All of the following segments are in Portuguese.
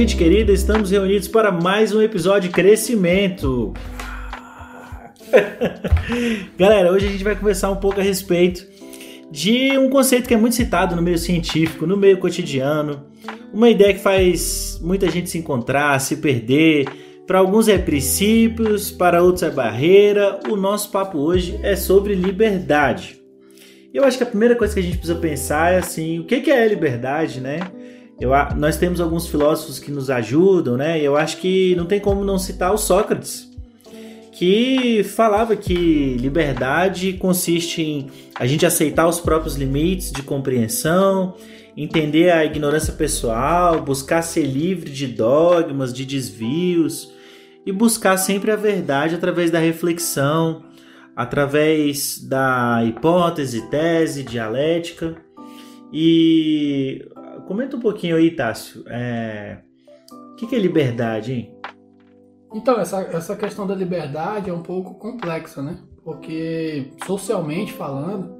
gente querida, estamos reunidos para mais um episódio de crescimento. Galera, hoje a gente vai conversar um pouco a respeito de um conceito que é muito citado no meio científico, no meio cotidiano, uma ideia que faz muita gente se encontrar, se perder. Para alguns é princípios, para outros é barreira. O nosso papo hoje é sobre liberdade. Eu acho que a primeira coisa que a gente precisa pensar é assim, o que é liberdade, né? Eu, nós temos alguns filósofos que nos ajudam, né? Eu acho que não tem como não citar o Sócrates, que falava que liberdade consiste em a gente aceitar os próprios limites de compreensão, entender a ignorância pessoal, buscar ser livre de dogmas, de desvios e buscar sempre a verdade através da reflexão, através da hipótese, tese, dialética. E comenta um pouquinho aí, Tássio. É... O que, que é liberdade, hein? Então, essa, essa questão da liberdade é um pouco complexa, né? Porque, socialmente falando,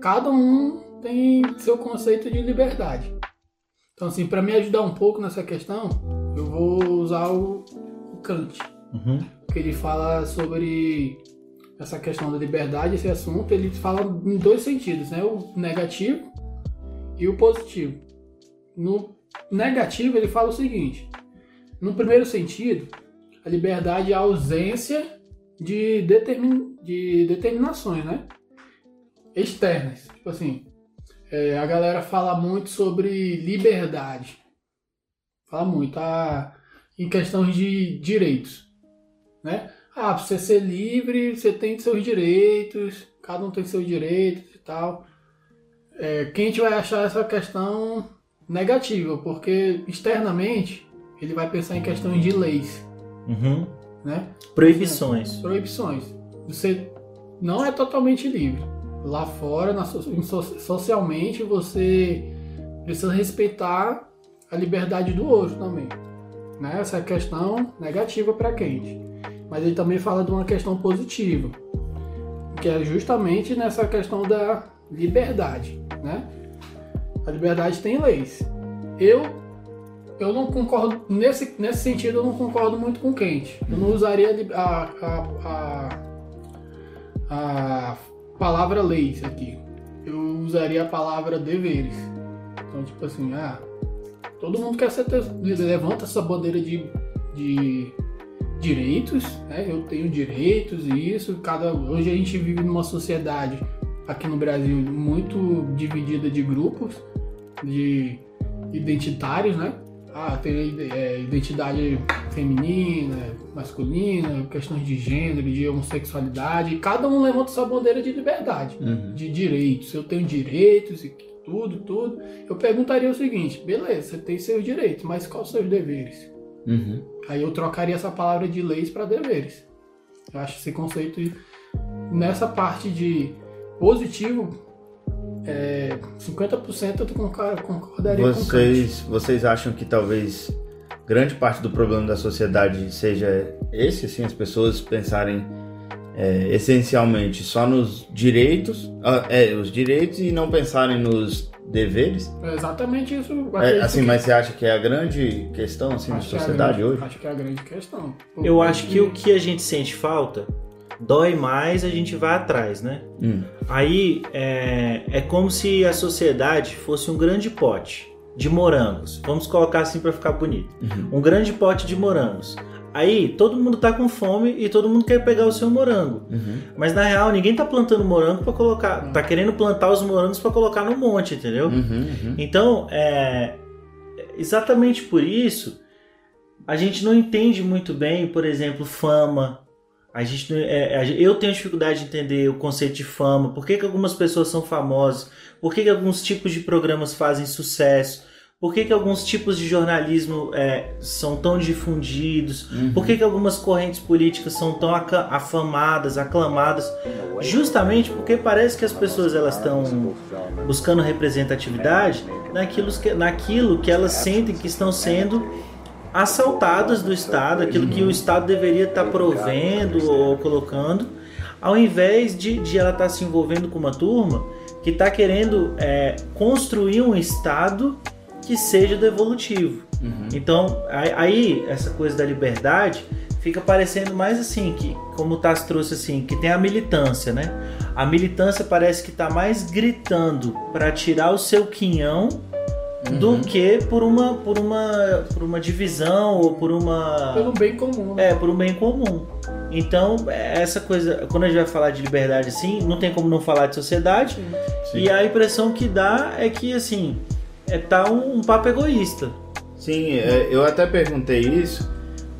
cada um tem seu conceito de liberdade. Então, assim, para me ajudar um pouco nessa questão, eu vou usar o, o Kant, uhum. que ele fala sobre essa questão da liberdade, esse assunto, ele fala em dois sentidos, né? O negativo e o positivo. No negativo, ele fala o seguinte: no primeiro sentido, a liberdade é a ausência de, determin, de determinações, né? Externas. Tipo assim, é, a galera fala muito sobre liberdade. Fala muito ah, em questões de direitos, né? Ah, pra você ser livre, você tem seus direitos, cada um tem seus direitos e tal. É, quem a gente vai achar essa questão negativa, porque externamente ele vai pensar em questões de leis. Uhum. Né? Proibições. Proibições. Você não é totalmente livre. Lá fora, na, socialmente, você precisa respeitar a liberdade do outro também. Né? Essa é a questão negativa para quem? Mas ele também fala de uma questão positiva, que é justamente nessa questão da liberdade. Né? A liberdade tem leis. Eu eu não concordo nesse, nesse sentido eu não concordo muito com Kant. Eu não usaria a, a, a, a palavra leis aqui. Eu usaria a palavra deveres. Então tipo assim, ah, todo mundo quer ser levanta essa bandeira de, de direitos, né? Eu tenho direitos e isso. Cada hoje a gente vive numa sociedade aqui no Brasil muito dividida de grupos de identitários, né? Ah, tem é, identidade feminina, masculina, questões de gênero, de homossexualidade. Cada um levanta sua bandeira de liberdade, uhum. de direitos. Eu tenho direitos e tudo, tudo. Eu perguntaria o seguinte: beleza, você tem seus direitos, mas quais os seus deveres? Uhum. Aí eu trocaria essa palavra de leis para deveres. Eu acho esse conceito nessa parte de positivo é, 50% eu concordaria vocês, com Vocês acham que talvez grande parte do problema da sociedade seja esse, assim, as pessoas pensarem é, essencialmente só nos direitos, ah, é, os direitos e não pensarem nos deveres? É exatamente isso. É, assim, que... mas você acha que é a grande questão assim, na sociedade grande, hoje? Acho que é a grande questão. Eu acho que o que a gente sente falta dói mais, a gente vai atrás, né? Hum. Aí é, é como se a sociedade fosse um grande pote de morangos. Vamos colocar assim para ficar bonito. Uhum. Um grande pote de morangos. Aí todo mundo tá com fome e todo mundo quer pegar o seu morango. Uhum. Mas na real ninguém tá plantando morango para colocar, tá querendo plantar os morangos para colocar no monte, entendeu? Uhum, uhum. Então, é exatamente por isso a gente não entende muito bem, por exemplo, fama, a gente, é, eu tenho dificuldade de entender o conceito de fama, por que, que algumas pessoas são famosas, por que, que alguns tipos de programas fazem sucesso, por que, que alguns tipos de jornalismo é, são tão difundidos, uhum. por que, que algumas correntes políticas são tão afamadas, aclamadas, justamente porque parece que as pessoas elas estão buscando representatividade naquilo que, naquilo que elas sentem que estão sendo assaltadas do Estado, aquilo que o Estado deveria estar provendo ou colocando, ao invés de, de ela estar se envolvendo com uma turma que está querendo é, construir um Estado que seja devolutivo. Uhum. Então, aí, essa coisa da liberdade fica parecendo mais assim, que como o Tassi trouxe assim, que tem a militância, né? A militância parece que está mais gritando para tirar o seu quinhão uhum. do que por uma, por uma por uma divisão ou por uma pelo bem comum. Né? É, por um bem comum. Então, essa coisa, quando a gente vai falar de liberdade assim, não tem como não falar de sociedade. Sim. Sim. E a impressão que dá é que assim, é tá um, um papo egoísta. Sim, é, eu até perguntei isso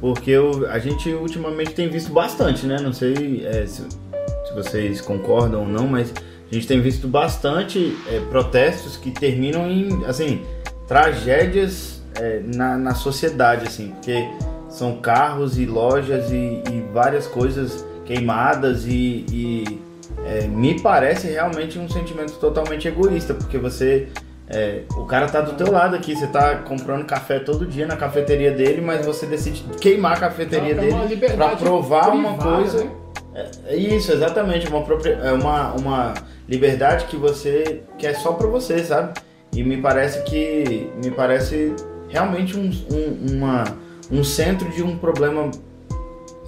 porque eu, a gente ultimamente tem visto bastante, né? Não sei é, se, se, vocês concordam ou não, mas a gente tem visto bastante é, protestos que terminam em, assim, tragédias é, na, na sociedade, assim, porque são carros e lojas e, e várias coisas queimadas e, e é, me parece realmente um sentimento totalmente egoísta, porque você é, o cara tá do teu lado aqui, você tá comprando café todo dia na cafeteria dele, mas você decide queimar a cafeteria Não, é dele para provar privada, uma coisa. Né? É, é, isso, exatamente, uma, é uma, uma liberdade que você quer só para você, sabe? E me parece que me parece realmente um, um, uma, um centro de um problema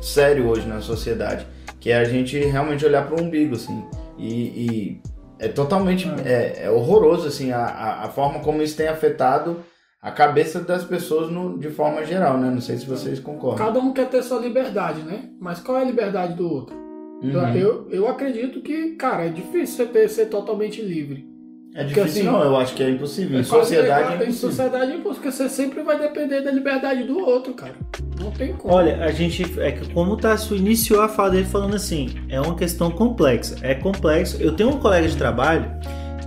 sério hoje na sociedade, que é a gente realmente olhar para o umbigo, assim, e, e é totalmente é, é horroroso assim a, a, a, forma como isso tem afetado a cabeça das pessoas no, de forma geral, né? Não sei se vocês concordam. Cada um quer ter sua liberdade, né? Mas qual é a liberdade do outro? Uhum. Eu, eu acredito que, cara, é difícil você ter, ser totalmente livre. É difícil assim, não, eu acho que é impossível. Em é sociedade é, é, impossível. Em sociedade é impossível, porque você sempre vai depender da liberdade do outro, cara. Não tem como. Olha, a gente. É que como o Tássio iniciou a fala dele falando assim, é uma questão complexa. É complexo. Eu tenho um colega de trabalho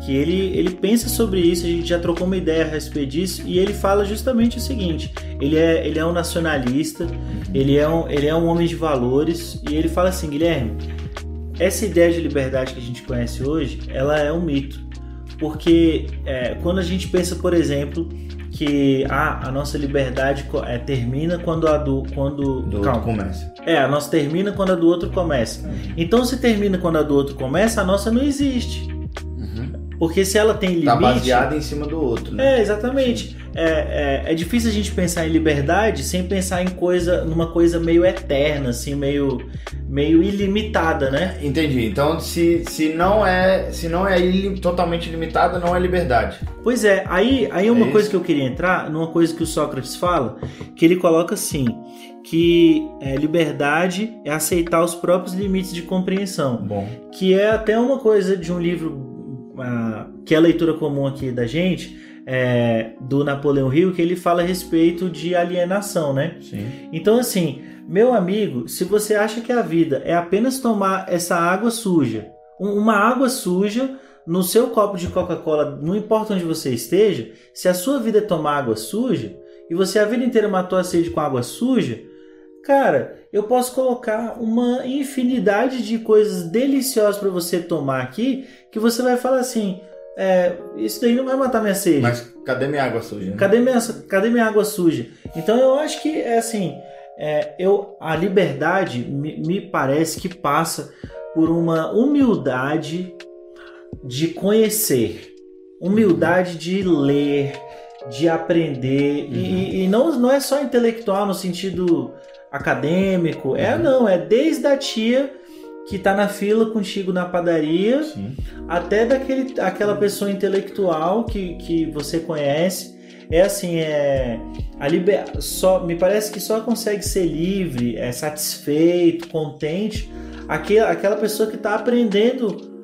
que ele, ele pensa sobre isso, a gente já trocou uma ideia a respeito disso, e ele fala justamente o seguinte: ele é, ele é um nacionalista, ele é um, ele é um homem de valores, e ele fala assim, Guilherme, essa ideia de liberdade que a gente conhece hoje, ela é um mito porque é, quando a gente pensa, por exemplo, que ah, a nossa liberdade é, termina quando a do quando do calma, outro começa. É, a nossa termina quando a do outro começa. Então, se termina quando a do outro começa, a nossa não existe. Porque se ela tem tá limite. Tá baseada em cima do outro, né? É, exatamente. É, é, é, difícil a gente pensar em liberdade sem pensar em coisa, numa coisa meio eterna, assim, meio, meio ilimitada, né? Entendi. Então, se, se não é se não é ilim, totalmente limitada, não é liberdade. Pois é. Aí, aí uma é coisa que eu queria entrar, numa coisa que o Sócrates fala, que ele coloca assim, que é, liberdade é aceitar os próprios limites de compreensão. Bom. Que é até uma coisa de um livro que é a leitura comum aqui da gente, é, do Napoleão Hill que ele fala a respeito de alienação, né? Sim. Então, assim, meu amigo, se você acha que a vida é apenas tomar essa água suja, uma água suja no seu copo de Coca-Cola, não importa onde você esteja, se a sua vida é tomar água suja e você a vida inteira matou a sede com água suja, cara, eu posso colocar uma infinidade de coisas deliciosas para você tomar aqui que você vai falar assim: é, isso daí não vai matar minha sede. Mas cadê minha água suja? Né? Cadê, minha, cadê minha água suja? Então eu acho que é assim, é, eu, a liberdade me, me parece que passa por uma humildade de conhecer, humildade de ler, de aprender uhum. e, e, não, não é só intelectual no sentido acadêmico, é uhum. não, é desde a tia que está na fila contigo na padaria, Sim. até daquele, aquela pessoa intelectual que, que você conhece. É assim, é a liber, só me parece que só consegue ser livre, é satisfeito, contente, aquela, aquela pessoa que está aprendendo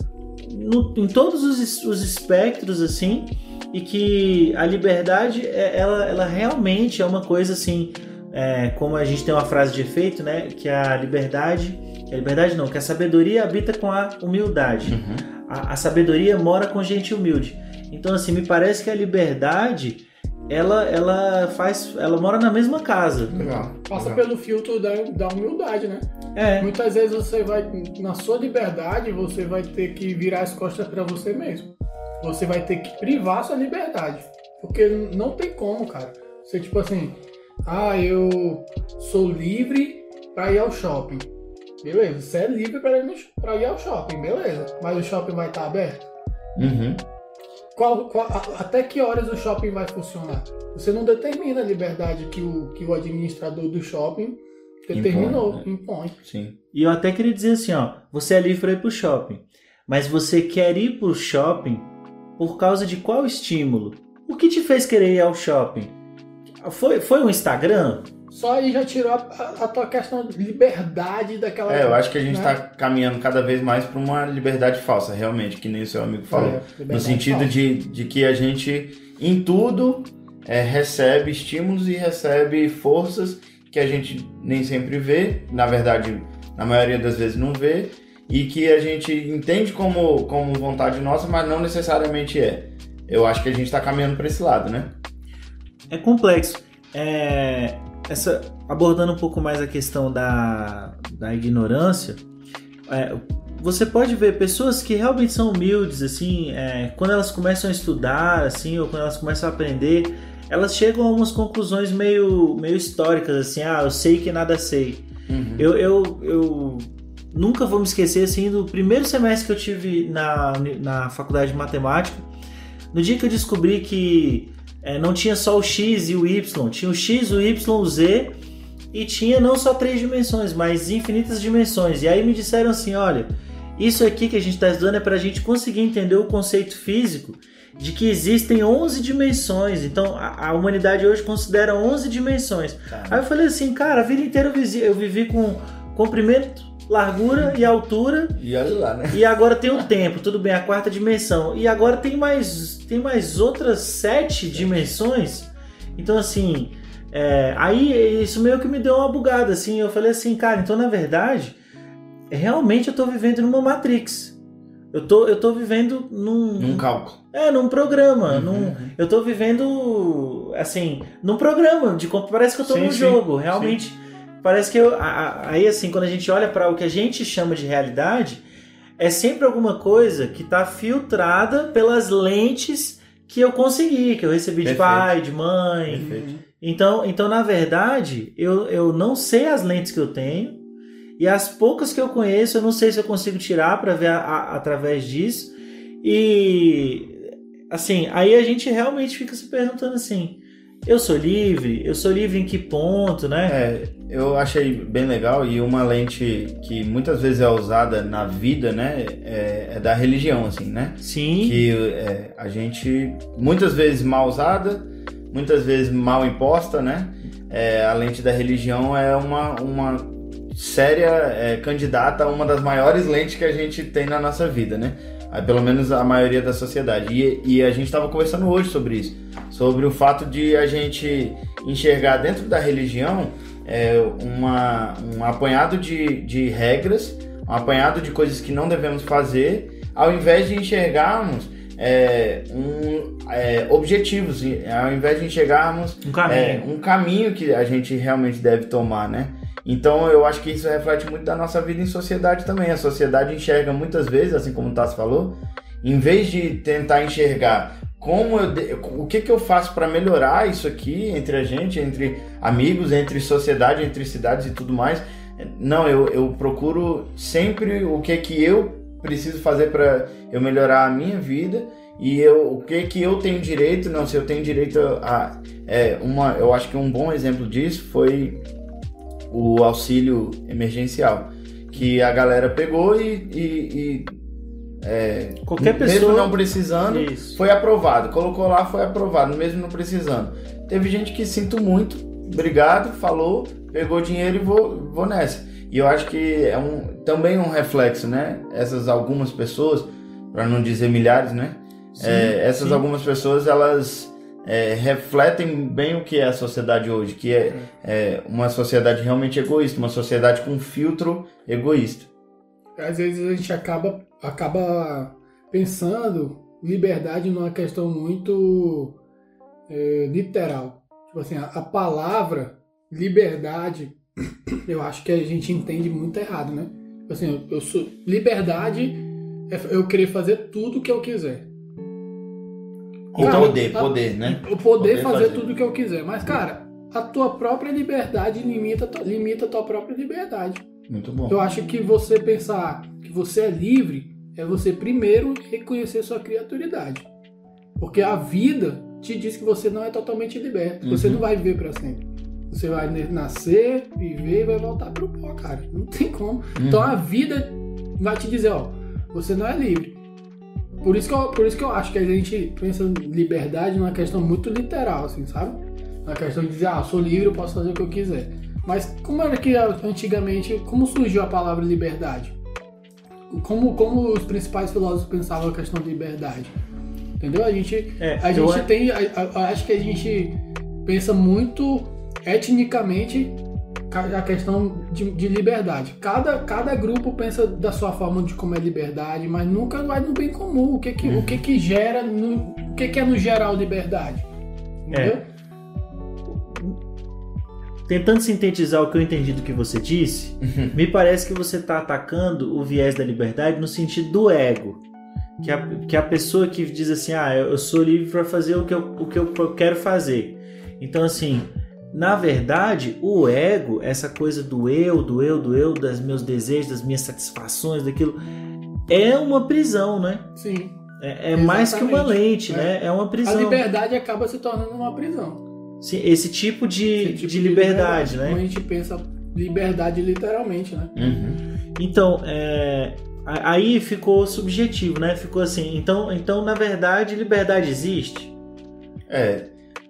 no, em todos os, os espectros assim e que a liberdade é, ela, ela realmente é uma coisa assim é, como a gente tem uma frase de efeito, né? Que a liberdade a liberdade não, que a sabedoria habita com a humildade. Uhum. A, a, sabedoria mora com gente humilde. Então, assim, me parece que a liberdade ela, ela faz. Ela mora na mesma casa. Legal. Passa Legal. pelo filtro da, da humildade, né? É. Muitas vezes você vai, na sua liberdade, você vai ter que virar as costas para você mesmo. Você vai ter que privar sua liberdade. Porque não tem como, cara. Você, tipo assim, ah, eu sou livre para ir ao shopping. Beleza, você é livre para ir, ir ao shopping, beleza. Mas o shopping vai estar aberto? Uhum. qual, qual, até que horas o shopping vai funcionar? Você não determina a liberdade que o, que o administrador do shopping determinou, impõe. Né? impõe. Sim. E eu até queria dizer assim, ó, você é livre para ir pro shopping, mas você quer ir pro shopping por causa de qual estímulo? O que te fez querer ir ao shopping? Foi, foi um Instagram? Só aí já tirou a, a, tua questão de liberdade daquela. É, eu acho que a gente está né? caminhando cada vez mais para uma liberdade falsa, realmente, que nem o seu amigo falou. É, no sentido de, de que a gente, em tudo, é, recebe estímulos e recebe forças que a gente nem sempre vê, na verdade, na maioria das vezes não vê, e que a gente entende como, como vontade nossa, mas não necessariamente é. Eu acho que a gente está caminhando para esse lado, né? É complexo. É, essa, abordando um pouco mais a questão da, da ignorância, é, você pode ver pessoas que realmente são humildes, assim, é, quando elas começam a estudar, assim, ou quando elas começam a aprender, elas chegam a umas conclusões meio, meio históricas, assim, ah, eu sei que nada sei. Uhum. Eu, eu, eu nunca vou me esquecer, assim, do primeiro semestre que eu tive na, na faculdade de matemática, no dia que eu descobri que é, não tinha só o X e o Y, tinha o X, o Y, o Z, e tinha não só três dimensões, mas infinitas dimensões. E aí me disseram assim, olha, isso aqui que a gente está estudando é para a gente conseguir entender o conceito físico de que existem 11 dimensões. Então a, a humanidade hoje considera 11 dimensões. Caramba. Aí eu falei assim, cara, a vida inteira eu vivi, eu vivi com comprimento, largura e altura. E olha lá, né? E agora tem o tempo, tudo bem, a quarta dimensão. E agora tem mais, tem mais outras sete dimensões. Então assim, é, aí isso meio que me deu uma bugada, assim. Eu falei assim, cara, então na verdade, realmente eu tô vivendo numa Matrix. Eu tô, eu tô vivendo num. Num cálculo. É, num programa. Uhum. Num, eu tô vivendo, assim, num programa. de Parece que eu tô sim, num sim, jogo. Realmente. Sim. Parece que eu. Aí, assim, quando a gente olha para o que a gente chama de realidade, é sempre alguma coisa que tá filtrada pelas lentes que eu consegui, que eu recebi Perfeito. de pai, de mãe. Perfeito. Então, então, na verdade, eu, eu não sei as lentes que eu tenho e as poucas que eu conheço, eu não sei se eu consigo tirar para ver a, a, através disso. E assim, aí a gente realmente fica se perguntando assim: eu sou livre? Eu sou livre em que ponto, né? É, eu achei bem legal e uma lente que muitas vezes é usada na vida, né? É, é da religião, assim, né? Sim. Que é, a gente, muitas vezes mal usada, muitas vezes mal imposta, né? É, a lente da religião é uma, uma séria é, candidata a uma das maiores lentes que a gente tem na nossa vida, né? Pelo menos a maioria da sociedade. E, e a gente estava conversando hoje sobre isso, sobre o fato de a gente enxergar dentro da religião é, uma, um apanhado de, de regras, um apanhado de coisas que não devemos fazer, ao invés de enxergarmos é, um, é, objetivos, ao invés de enxergarmos um caminho. É, um caminho que a gente realmente deve tomar, né? Então eu acho que isso reflete muito da nossa vida em sociedade também. A sociedade enxerga muitas vezes, assim como o Tassi falou, em vez de tentar enxergar como eu o que, que eu faço para melhorar isso aqui entre a gente, entre amigos, entre sociedade, entre cidades e tudo mais. Não, eu, eu procuro sempre o que que eu preciso fazer para eu melhorar a minha vida e eu, o que que eu tenho direito, não, se eu tenho direito a é, uma, eu acho que um bom exemplo disso foi o auxílio emergencial, que a galera pegou e, e, e é, qualquer pessoa mesmo não precisando Isso. foi aprovado, colocou lá foi aprovado, mesmo não precisando. Teve gente que sinto muito, obrigado, falou, pegou dinheiro e vou, vou nessa. E eu acho que é um, também um reflexo, né? Essas algumas pessoas, para não dizer milhares, né? Sim, é, essas sim. algumas pessoas elas é, refletem bem o que é a sociedade hoje, que é, é, uma sociedade realmente egoísta, uma sociedade com filtro egoísta. Às vezes a gente acaba, acaba pensando liberdade numa questão muito é, literal. Tipo assim, a, a palavra liberdade, eu acho que a gente entende muito errado, né? Tipo assim, eu, eu sou liberdade é eu querer fazer tudo que eu quiser. O cara, poder, poder, né? O poder, poder fazer, fazer, tudo que eu quiser. Mas, cara, a tua própria liberdade limita, limita a tua própria liberdade. Muito bom. Eu acho que você pensar que você é livre é você primeiro reconhecer sua criatividade. Porque a vida te diz que você não é totalmente liberto. Você uhum. não vai viver para sempre. Você vai nascer, viver e vai voltar pro pó, cara. Não tem como. Uhum. Então a vida vai te dizer, ó, você não é livre. Por isso, que eu, por isso que eu acho que a gente pensa em liberdade numa questão muito literal, assim, sabe? Na questão de dizer, ah, sou livre, eu posso fazer o que eu quiser. Mas como era que antigamente, como surgiu a palavra liberdade? Como, como os principais filósofos pensavam a questão de liberdade? Entendeu? A gente, é, a gente eu... tem, a, a, acho que a gente pensa muito etnicamente a questão de, de, liberdade. Cada, cada grupo pensa da sua forma de como é liberdade, mas nunca vai no bem comum. O que que, o que, que gera, no, o que, que é no geral liberdade? Entendeu? É. Tentando sintetizar o que eu entendi do que você disse, uhum. me parece que você está atacando o viés da liberdade no sentido do ego. Que a, que a pessoa que diz assim, ah, eu sou livre para fazer o que eu, o que eu quero fazer. Então, assim, na verdade, o ego, essa coisa do eu, do eu, do eu, dos meus desejos, das minhas satisfações, daquilo, é uma prisão, né? Sim. É, é mais que uma lente, é. né? É uma prisão. A liberdade acaba se tornando uma prisão. Sim, esse tipo de, esse tipo de, de liberdade, liberdade, né? Como a gente pensa liberdade literalmente, né? Uhum. Então, é, aí ficou subjetivo, né? Ficou assim. Então, então, na verdade, liberdade existe? É,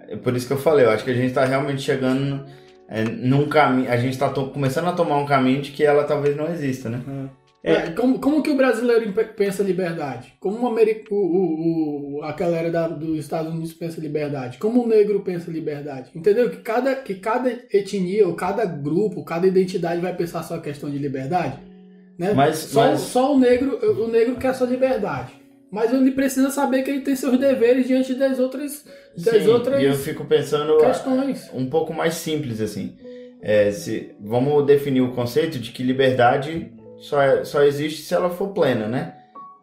é por isso que eu falei, eu acho que a gente está realmente chegando é, num caminho, a gente está começando a tomar um caminho de que ela talvez não exista, né? Uhum. É, como, como que o brasileiro pensa liberdade? Como o, América, o, o, o, a galera da, dos Estados Unidos pensa liberdade? Como o negro pensa liberdade? Entendeu? Que cada, que cada etnia, ou cada grupo, cada identidade vai pensar só a questão de liberdade. Né? Mas, só, mas... só o negro o negro quer sua liberdade. Mas ele precisa saber que ele tem seus deveres diante das outras das Sim, outras e eu fico pensando questões. um pouco mais simples assim. É, se, vamos definir o conceito de que liberdade só, é, só existe se ela for plena, né?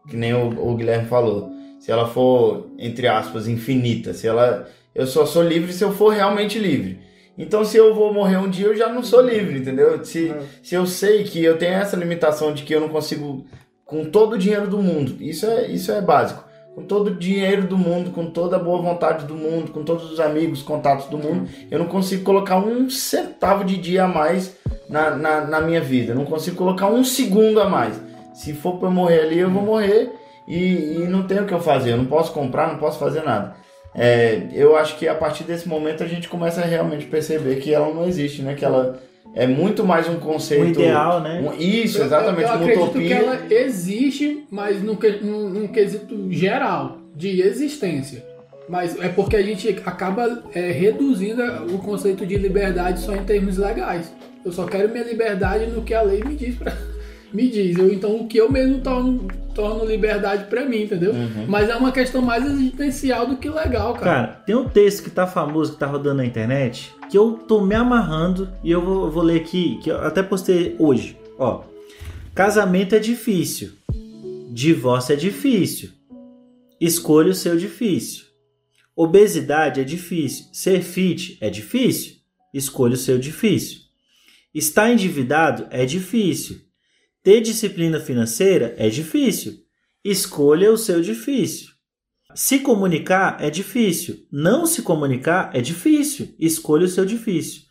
Que nem o, o Guilherme falou. Se ela for, entre aspas, infinita. Se ela. Eu só sou livre se eu for realmente livre. Então, se eu vou morrer um dia, eu já não sou livre, entendeu? Se, é. se eu sei que eu tenho essa limitação de que eu não consigo, com todo o dinheiro do mundo, isso é, isso é básico com todo o dinheiro do mundo, com toda a boa vontade do mundo, com todos os amigos, contatos do mundo, eu não consigo colocar um centavo de dia a mais na, na, na minha vida. Eu não consigo colocar um segundo a mais. Se for para morrer ali, eu vou morrer e, e não tenho o que eu fazer. Eu não posso comprar, não posso fazer nada. É, eu acho que a partir desse momento a gente começa a realmente perceber que ela não existe, né? Que ela é muito mais um conceito. Um ideal, né? Um, isso, exatamente, eu, eu uma utopia. que ela existe, mas num, num, num, quesito geral, de existência. Mas é porque a gente acaba é, reduzindo o conceito de liberdade só em termos legais. Eu só quero minha liberdade no que a lei me diz pra, me diz. Eu, então o que eu mesmo torno, torno liberdade para mim, entendeu? Uhum. Mas é uma questão mais existencial do que legal, cara. Cara, tem um texto que tá famoso, que tá rodando na internet, que eu tô me amarrando e eu vou, vou ler aqui, que eu até postei hoje. Ó, casamento é difícil, divórcio é difícil, escolha o seu difícil. Obesidade é difícil, ser fit é difícil, escolha o seu difícil. Estar endividado é difícil, ter disciplina financeira é difícil, escolha o seu difícil. Se comunicar é difícil. Não se comunicar é difícil. Escolha o seu difícil.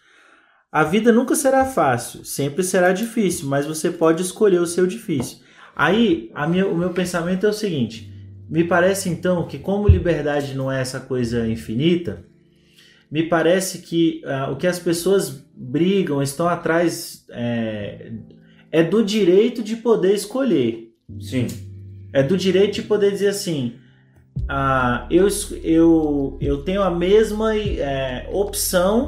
A vida nunca será fácil, sempre será difícil, mas você pode escolher o seu difícil. Aí, minha, o meu pensamento é o seguinte: me parece então que, como liberdade não é essa coisa infinita, me parece que uh, o que as pessoas brigam, estão atrás, é, é do direito de poder escolher. Sim. É do direito de poder dizer assim: ah, eu, eu, eu tenho a mesma é, opção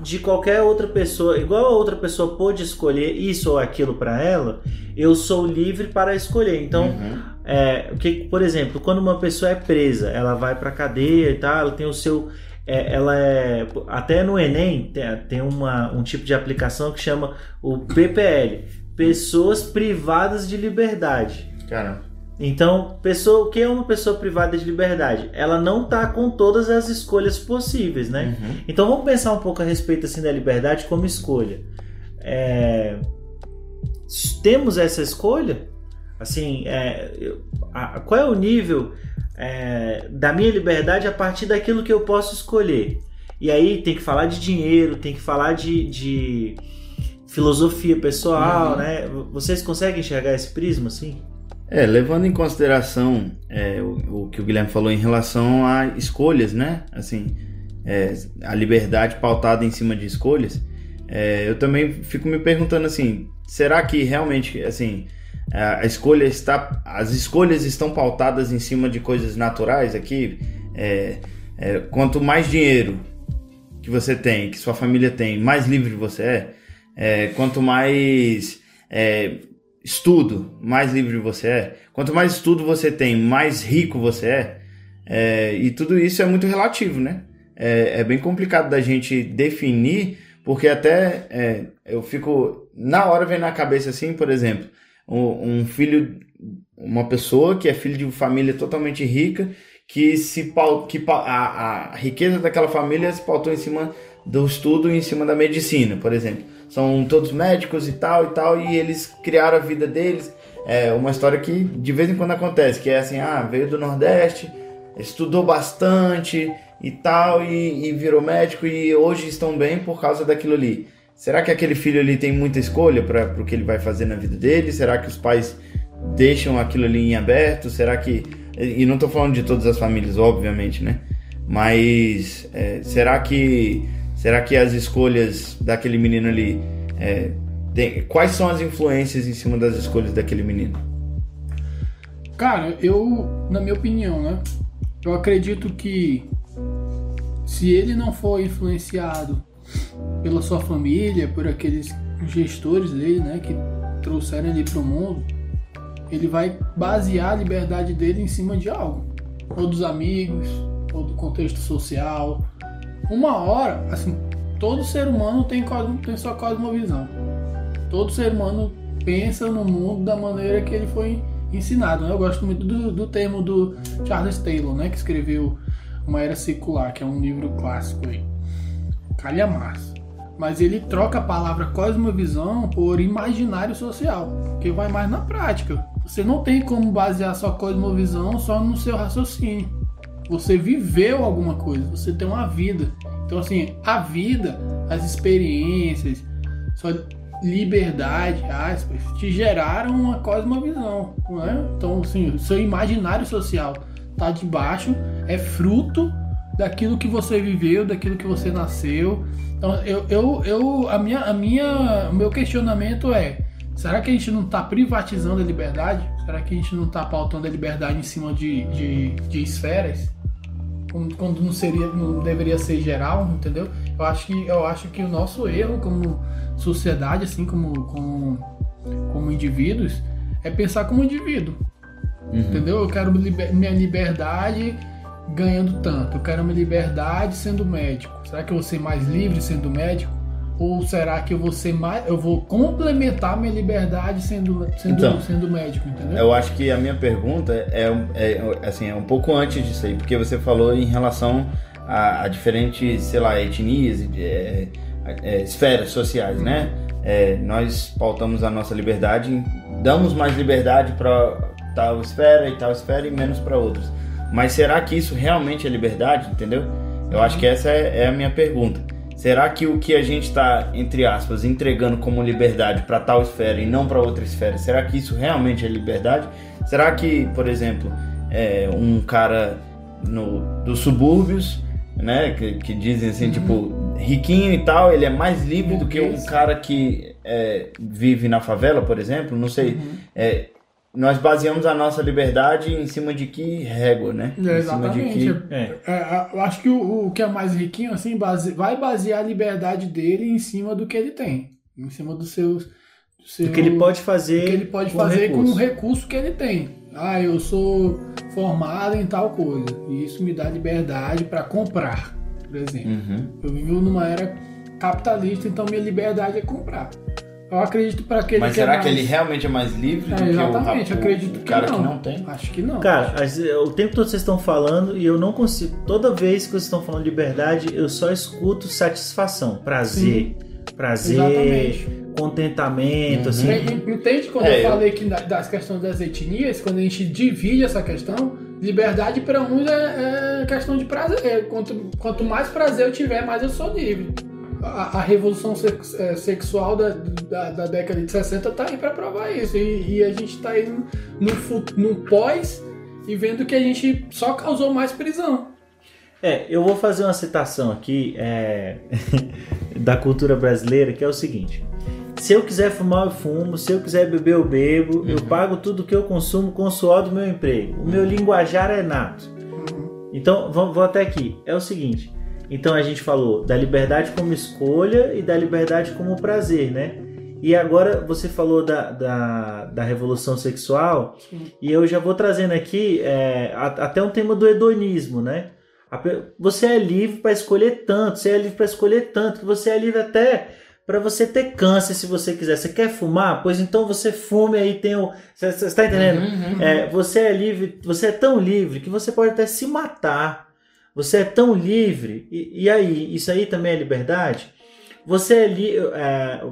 de qualquer outra pessoa, igual a outra pessoa pôde escolher isso ou aquilo para ela, eu sou livre para escolher. Então, uhum. é, que, por exemplo, quando uma pessoa é presa, ela vai para cadeia e tal, ela tem o seu. É, ela é. Até no Enem tem, tem uma, um tipo de aplicação que chama o PPL Pessoas Privadas de Liberdade. Caramba. Então, pessoa, o que é uma pessoa privada de liberdade? Ela não está com todas as escolhas possíveis, né? Uhum. Então vamos pensar um pouco a respeito assim da liberdade como escolha. É... Temos essa escolha? Assim, é... a... qual é o nível é, da minha liberdade a partir daquilo que eu posso escolher. E aí tem que falar de dinheiro, tem que falar de, de filosofia pessoal, uhum. né? Vocês conseguem enxergar esse prisma assim? É, levando em consideração é, o, o, que o Guilherme falou em relação a escolhas, né? Assim, é, a liberdade pautada em cima de escolhas, é, eu também fico me perguntando assim, será que realmente, assim, a escolha está, as escolhas estão pautadas em cima de coisas naturais aqui? É, é, quanto mais dinheiro que você tem, que sua família tem, mais livre você é. É quanto mais é, estudo, mais livre você é. Quanto mais estudo você tem, mais rico você é. é e tudo isso é muito relativo, né? É, é, bem complicado da gente definir, porque até é, eu fico na hora vem na cabeça assim, por exemplo, um, um filho, uma pessoa que é filho de uma família totalmente rica que se que a, a riqueza daquela família se pautou em cima do estudo em cima da medicina, por exemplo. São todos médicos e tal e tal, e eles criaram a vida deles. É uma história que de vez em quando acontece, que é assim, ah, veio do Nordeste, estudou bastante e tal, e, e virou médico, e hoje estão bem por causa daquilo ali. Será que aquele filho ali tem muita escolha para o que ele vai fazer na vida dele? Será que os pais deixam aquilo ali em aberto? Será que e não estou falando de todas as famílias, obviamente, né? Mas é, será que será que as escolhas daquele menino ali é, tem, quais são as influências em cima das escolhas daquele menino? Cara, eu, na minha opinião, né? Eu acredito que se ele não for influenciado pela sua família, por aqueles gestores dele, né, que trouxeram ele para o mundo, ele vai basear a liberdade dele em cima de algo, ou dos amigos, ou do contexto social. Uma hora, assim, todo ser humano tem, tem sua cosmovisão. Todo ser humano pensa no mundo da maneira que ele foi ensinado. Né? Eu gosto muito do, do termo do Charles Taylor, né, que escreveu Uma Era Secular, que é um livro clássico aí. Calhamaço mas ele troca a palavra cosmovisão por imaginário social, que vai mais na prática. Você não tem como basear sua cosmovisão só no seu raciocínio. Você viveu alguma coisa, você tem uma vida. Então, assim, a vida, as experiências, sua liberdade, aspas, te geraram uma cosmovisão, não é? Então, assim, seu imaginário social tá debaixo, é fruto daquilo que você viveu, daquilo que você nasceu, então, eu, eu, eu, a minha, a minha, o meu questionamento é: será que a gente não está privatizando a liberdade? Será que a gente não está pautando a liberdade em cima de, de, de esferas? Quando não seria, não deveria ser geral, entendeu? Eu acho que, eu acho que o nosso erro como sociedade, assim como, como, como indivíduos, é pensar como indivíduo. Uhum. Entendeu? Eu quero liber, minha liberdade ganhando tanto? Eu quero minha liberdade sendo médico. Será que eu vou ser mais livre sendo médico? Ou será que eu vou ser mais. Eu vou complementar minha liberdade sendo, sendo, então, sendo médico, entendeu? Eu acho que a minha pergunta é, é, assim, é um pouco antes disso aí, porque você falou em relação a, a diferentes, sei lá, etnias, é, é, esferas sociais, né? É, nós pautamos a nossa liberdade, damos mais liberdade para tal esfera e tal esfera e menos para outras. Mas será que isso realmente é liberdade, entendeu? Eu acho que essa é, é a minha pergunta. Será que o que a gente está, entre aspas, entregando como liberdade para tal esfera e não para outra esfera, será que isso realmente é liberdade? Será que, por exemplo, é, um cara no, dos subúrbios, né, que, que dizem assim, uhum. tipo, riquinho e tal, ele é mais livre do que um cara que é, vive na favela, por exemplo? Não sei. Uhum. É, nós baseamos a nossa liberdade em cima de que régua, né? É, exatamente. Que... É. É, eu acho que o, o, que é mais riquinho, assim, base, vai basear a liberdade dele em cima do que ele tem. Em cima dos seus. Do, seu, do que ele pode fazer. Que ele pode com fazer recurso. com o recurso que ele tem. Ah, eu sou formado em tal coisa. E isso me dá liberdade para comprar, por exemplo. Uhum. Eu vivo numa era capitalista, então minha liberdade é comprar. Eu acredito para aquele Mas que é será é mais... que ele realmente é mais livre é, do exatamente, que o, acredito o cara que, não. que não tem? Acho que não. Cara, o tempo todo vocês estão falando e eu não consigo. Toda vez que vocês estão falando de liberdade, eu só escuto satisfação, prazer. Sim. Prazer, Exatamente. contentamento, uhum. assim. Entende quando é, eu falei que das questões das etnias, quando a gente divide essa questão, Liberdade para uns é, é, questão de prazer. É, quanto, quanto mais prazer eu tiver, mais eu sou livre. A, a revolução sex, é, sexual da, da, da, década de 60 tá aí para provar isso. E, e, a gente tá aí no, no, no pós e vendo que a gente só causou mais prisão. É, eu vou fazer uma citação aqui é, da cultura brasileira que é o seguinte: se eu quiser fumar, eu fumo. Se eu quiser beber, eu bebo. Uhum. Eu pago tudo que eu consumo com o suor do meu emprego. O meu linguajar é nato. Uhum. Então, vou até aqui. É o seguinte. Então, a gente falou da liberdade como escolha e da liberdade como prazer, né? E agora você falou da, da, da revolução sexual. Sim. E eu já vou trazendo aqui é, até um tema do hedonismo, né? Você é livre para escolher tanto, você é livre para escolher tanto, que você é livre até para você ter câncer se você quiser. Você quer fumar? Pois então você fume aí tem o. Você está entendendo? Uhum, uhum. É, você é livre, você é tão livre que você pode até se matar. Você é tão livre. E, e aí, isso aí também é liberdade? Você é livre. É,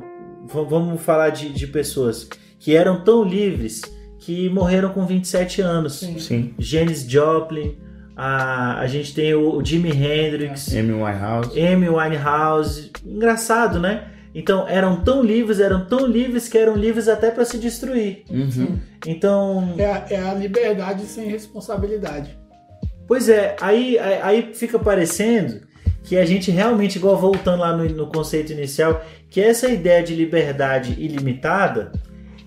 vamos falar de, de pessoas que eram tão livres que morreram com 27 anos. Sim. Sim. Janis Joplin. A, a gente tem o, o Jimi Hendrix. Amy Winehouse. Amy Winehouse. Engraçado, né? Então eram tão livres, eram tão livres que eram livres até para se destruir. Uhum. Então. É a, é a, liberdade sem responsabilidade. Pois é, aí, aí fica parecendo que a gente realmente, igual voltando lá no, no conceito inicial, que essa ideia de liberdade ilimitada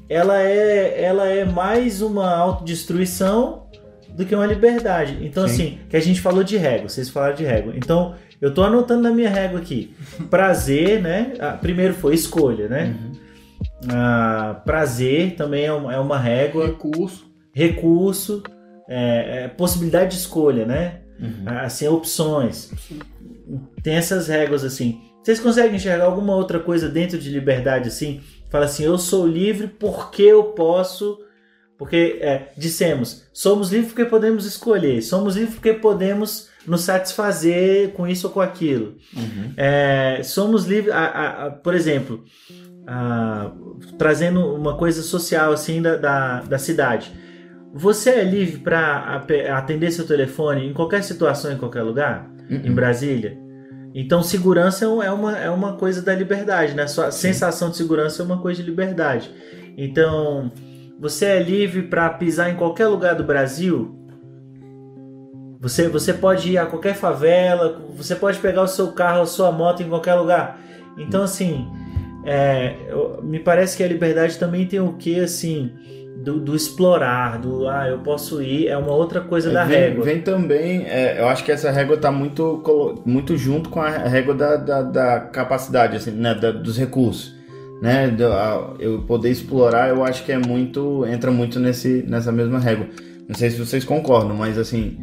ela é, ela é mais uma autodestruição do que uma liberdade. Então, Sim. assim, que a gente falou de régua, vocês falaram de régua. Então, eu estou anotando na minha régua aqui. Prazer, né? Ah, primeiro foi escolha, né? Uhum. Ah, prazer também é uma, é uma régua. Recurso. Recurso. É, é possibilidade de escolha, né? Uhum. Assim, opções. Tem essas réguas assim. Vocês conseguem enxergar alguma outra coisa dentro de liberdade assim? Fala assim, eu sou livre porque eu posso. Porque é, dissemos, somos livres porque podemos escolher, somos livres porque podemos nos satisfazer com isso ou com aquilo. Uhum. É, somos livres, a, a, por exemplo, a, trazendo uma coisa social assim da, da, da cidade. Você é livre para atender seu telefone em qualquer situação, em qualquer lugar? Uhum. Em Brasília? Então, segurança é uma, é uma coisa da liberdade, né? Sua sensação de segurança é uma coisa de liberdade. Então, você é livre para pisar em qualquer lugar do Brasil você, você pode ir a qualquer favela, você pode pegar o seu carro, a sua moto em qualquer lugar. Então, assim, é, me parece que a liberdade também tem o que, assim, do, do, explorar, do ah, eu posso ir, é uma outra coisa é, da vem, régua. Vem também, é, eu acho que essa régua está muito, muito junto com a régua da, da, da capacidade, assim, né, da, dos recursos. Né, eu poder explorar, eu acho que é muito, entra muito nesse, nessa mesma régua. Não sei se vocês concordam, mas assim,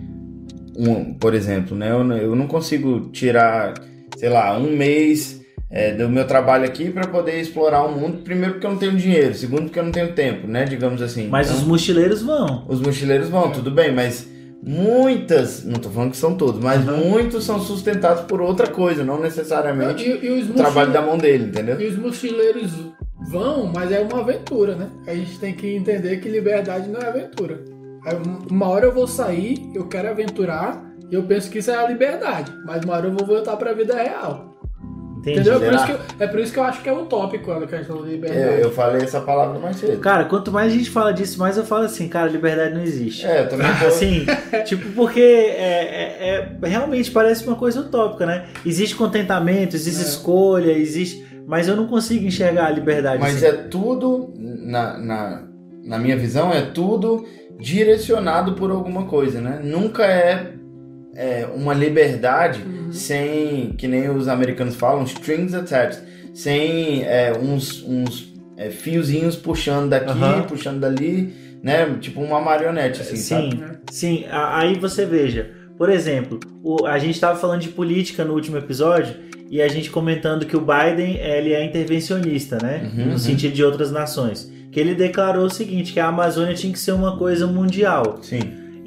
um, por exemplo, né? Eu, eu não consigo tirar, sei lá, um mês é, do meu trabalho aqui para poder explorar o mundo. Primeiro porque eu não tenho dinheiro, segundo porque eu não tenho tempo, né? Digamos assim. Mas então, os mochileiros vão. Os mochileiros vão, tudo bem, mas muitas, não estou falando que são todos, mas uhum. muitos são sustentados por outra coisa, não necessariamente e, e o trabalho da mão dele, entendeu? E os mochileiros vão, mas é uma aventura, né? A gente tem que entender que liberdade não é aventura. Uma hora eu vou sair, eu quero aventurar, e eu penso que isso é a liberdade. Mas uma hora eu vou voltar para a vida real. Entendi. Entendeu? É por, isso que eu, é por isso que eu acho que é utópico a questão da liberdade. É, eu falei essa palavra mais cedo. Cara, quanto mais a gente fala disso, mais eu falo assim, cara, liberdade não existe. É, eu também tô... Assim, tipo, porque é, é, é, realmente parece uma coisa utópica, né? Existe contentamento, existe é. escolha, existe... Mas eu não consigo enxergar a liberdade Mas assim. é tudo, na, na, na minha visão, é tudo direcionado por alguma coisa, né? Nunca é, é uma liberdade uhum. sem, que nem os americanos falam, strings attached, sem é, uns, uns é, fiozinhos puxando daqui, uhum. puxando dali, né? Tipo uma marionete, assim, sim, sabe? Sim, aí você veja, por exemplo, o, a gente estava falando de política no último episódio e a gente comentando que o Biden ele é intervencionista, né? Uhum, no uhum. sentido de outras nações que ele declarou o seguinte, que a Amazônia tinha que ser uma coisa mundial. Sim.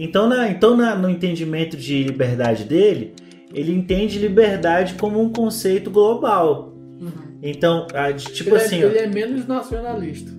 Então, na, então na, no entendimento de liberdade dele, ele entende liberdade como um conceito global. Uhum. Então, tipo ele assim... É, ele é menos nacionalista.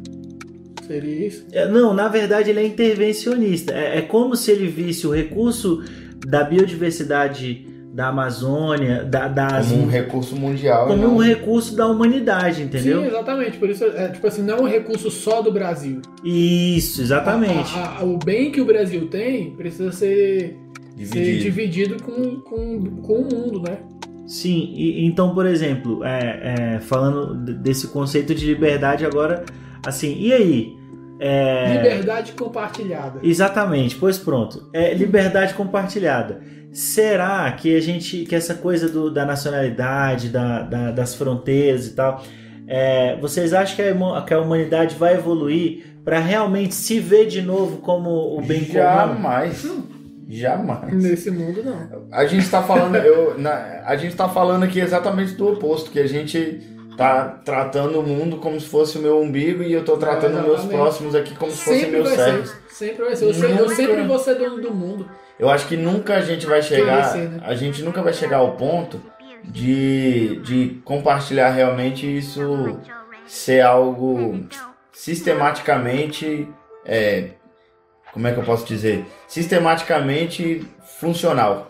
Seria isso? É, não, na verdade ele é intervencionista. É, é como se ele visse o recurso da biodiversidade da Amazônia, da, das... Como um recurso mundial. Como não... um recurso da humanidade, entendeu? Sim, exatamente. Por isso, é, tipo assim, não é um recurso só do Brasil. Isso, exatamente. A, a, o bem que o Brasil tem precisa ser dividido, ser dividido com, com, com o mundo, né? Sim, e, então, por exemplo, é, é, falando desse conceito de liberdade agora, assim, e aí? É... Liberdade compartilhada. Exatamente, pois pronto. É liberdade compartilhada. Será que a gente, que essa coisa do, da nacionalidade, da, da, das fronteiras e tal, é, vocês acham que a, que a humanidade vai evoluir para realmente se ver de novo como o bem Jamais. comum? Jamais. Jamais. Nesse mundo não. A gente está falando, eu, na, a gente está falando aqui exatamente do oposto, que a gente tá tratando o mundo como se fosse o meu umbigo e eu tô tratando não, meus próximos aqui como se fossem meus servos. Sempre vai ser. Eu, eu sempre vou ser dono do mundo. Eu acho que nunca a gente vai chegar. A gente nunca vai chegar ao ponto de, de compartilhar realmente isso ser algo sistematicamente. É, como é que eu posso dizer? Sistematicamente funcional.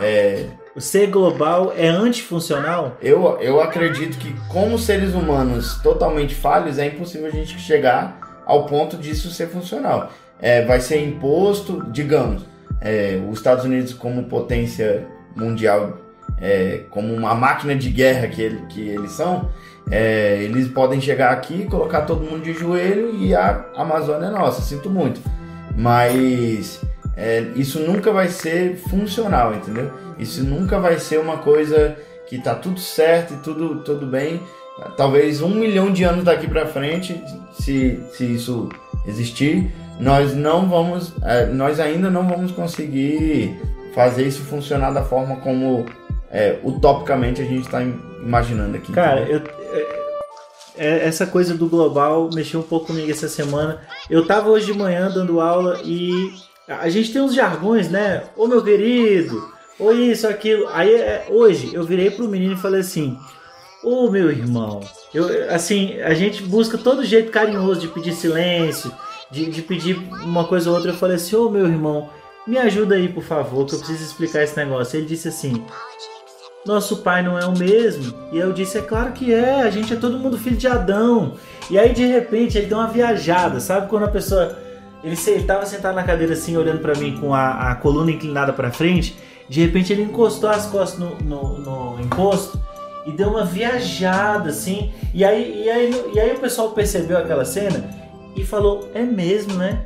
É, o ser global é antifuncional? Eu, eu acredito que, como seres humanos totalmente falhos, é impossível a gente chegar ao ponto disso ser funcional. É, vai ser imposto, digamos, é, os Estados Unidos como potência mundial, é, como uma máquina de guerra que, ele, que eles são, é, eles podem chegar aqui, colocar todo mundo de joelho e a Amazônia é nossa, sinto muito. Mas é, isso nunca vai ser funcional, entendeu? Isso nunca vai ser uma coisa que tá tudo certo e tudo, tudo bem. Talvez um milhão de anos daqui para frente, se, se isso existir, nós não vamos, é, nós ainda não vamos conseguir fazer isso funcionar da forma como é, utopicamente a gente está imaginando aqui. Cara, eu, é, essa coisa do global mexeu um pouco comigo essa semana. Eu tava hoje de manhã dando aula e a gente tem uns jargões, né? Ô meu querido, ou isso, aquilo. Aí hoje eu virei pro menino e falei assim: Ô meu irmão, eu, assim, a gente busca todo jeito carinhoso de pedir silêncio, de, de pedir uma coisa ou outra. Eu falei assim: Ô meu irmão, me ajuda aí por favor, que eu preciso explicar esse negócio. Ele disse assim: Nosso pai não é o mesmo. E eu disse: É claro que é, a gente é todo mundo filho de Adão. E aí de repente ele deu uma viajada, sabe quando a pessoa ele estava sentado na cadeira assim, olhando para mim com a, a coluna inclinada para frente. De repente ele encostou as costas no, no, no, encosto e deu uma viajada assim. E aí, e, aí, e aí o pessoal percebeu aquela cena e falou: É mesmo, né?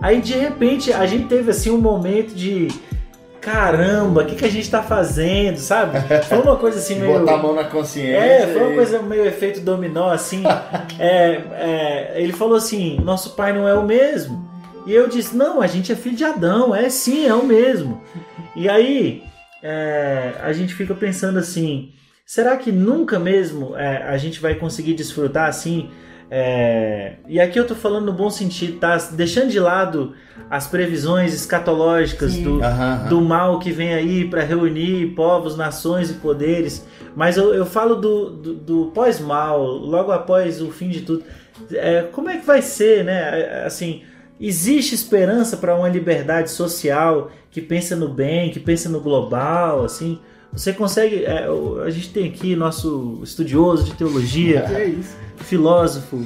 Aí de repente a gente teve assim um momento de caramba, o que, que a gente tá fazendo, sabe? Foi uma coisa assim meio. Botar a mão na consciência. É, foi uma coisa meio efeito dominó, assim. é, é, ele falou assim: nosso pai não é o mesmo. E eu disse: não, a gente é filho de Adão, é sim, é o mesmo. E aí é, a gente fica pensando assim: será que nunca mesmo é, a gente vai conseguir desfrutar assim? É, e aqui eu tô falando no bom sentido, tá? Deixando de lado as previsões escatológicas do, uhum, do mal que vem aí para reunir povos, nações e poderes. Mas eu, eu falo do, do, do pós-mal, logo após o fim de tudo. É, como é que vai ser, né? Assim, Existe esperança para uma liberdade social que pensa no bem, que pensa no global, assim? Você consegue. É, a gente tem aqui nosso estudioso de teologia, é filósofo,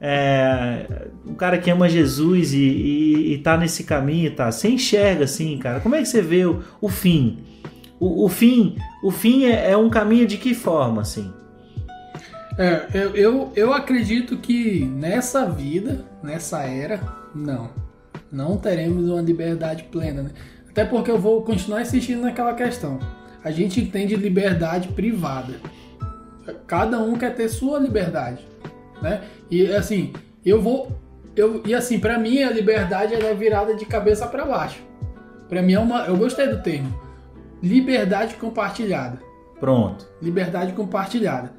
é, um cara que ama Jesus e, e, e tá nesse caminho, tá? Você enxerga assim, cara. Como é que você vê o, o fim? O, o, fim, o fim é, é, um caminho de que forma, assim? É, eu, eu, eu acredito que nessa vida, nessa era, não. Não teremos uma liberdade plena, né? Até porque eu vou continuar insistindo naquela questão. A gente entende liberdade privada. Cada um quer ter sua liberdade, né? E assim, eu vou eu e assim, para mim a liberdade é virada de cabeça para baixo. Para mim é uma, eu gostei do termo. Liberdade compartilhada. Pronto. Liberdade compartilhada.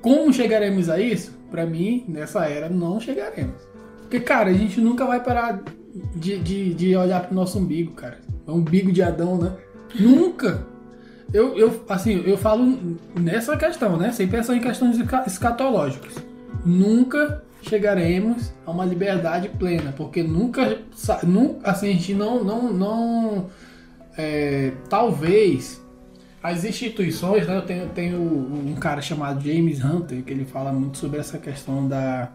Como chegaremos a isso? Para mim, nessa era não chegaremos. Porque, cara, a gente nunca vai parar de, de, de olhar pro nosso umbigo, cara. É um umbigo de Adão, né? Nunca! Eu, eu, assim, eu falo nessa questão, né? Sem pensar em questões escatológicas. Nunca chegaremos a uma liberdade plena, porque nunca, nunca assim, a gente não, não, não é, talvez as instituições, né, eu tenho, tenho um cara chamado James Hunter que ele fala muito sobre essa questão da,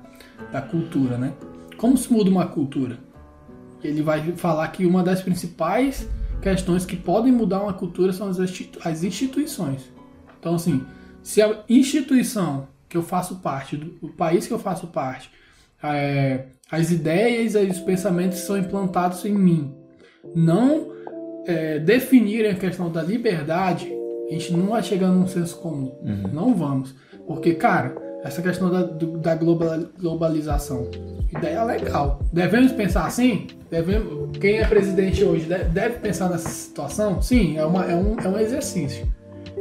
da cultura, né? Como se muda uma cultura? Ele vai falar que uma das principais questões que podem mudar uma cultura são as, as instituições. Então, assim, se a instituição que eu faço parte, do país que eu faço parte, é, as ideias e os pensamentos são implantados em mim não é, definirem a questão da liberdade, a gente não vai chegar num senso comum. Uhum. Não vamos. Porque, cara, essa questão da, da globalização, ideia legal. Devemos pensar assim? Devemos, quem é presidente hoje deve, deve pensar nessa situação? Sim, é, uma, é, um, é um exercício.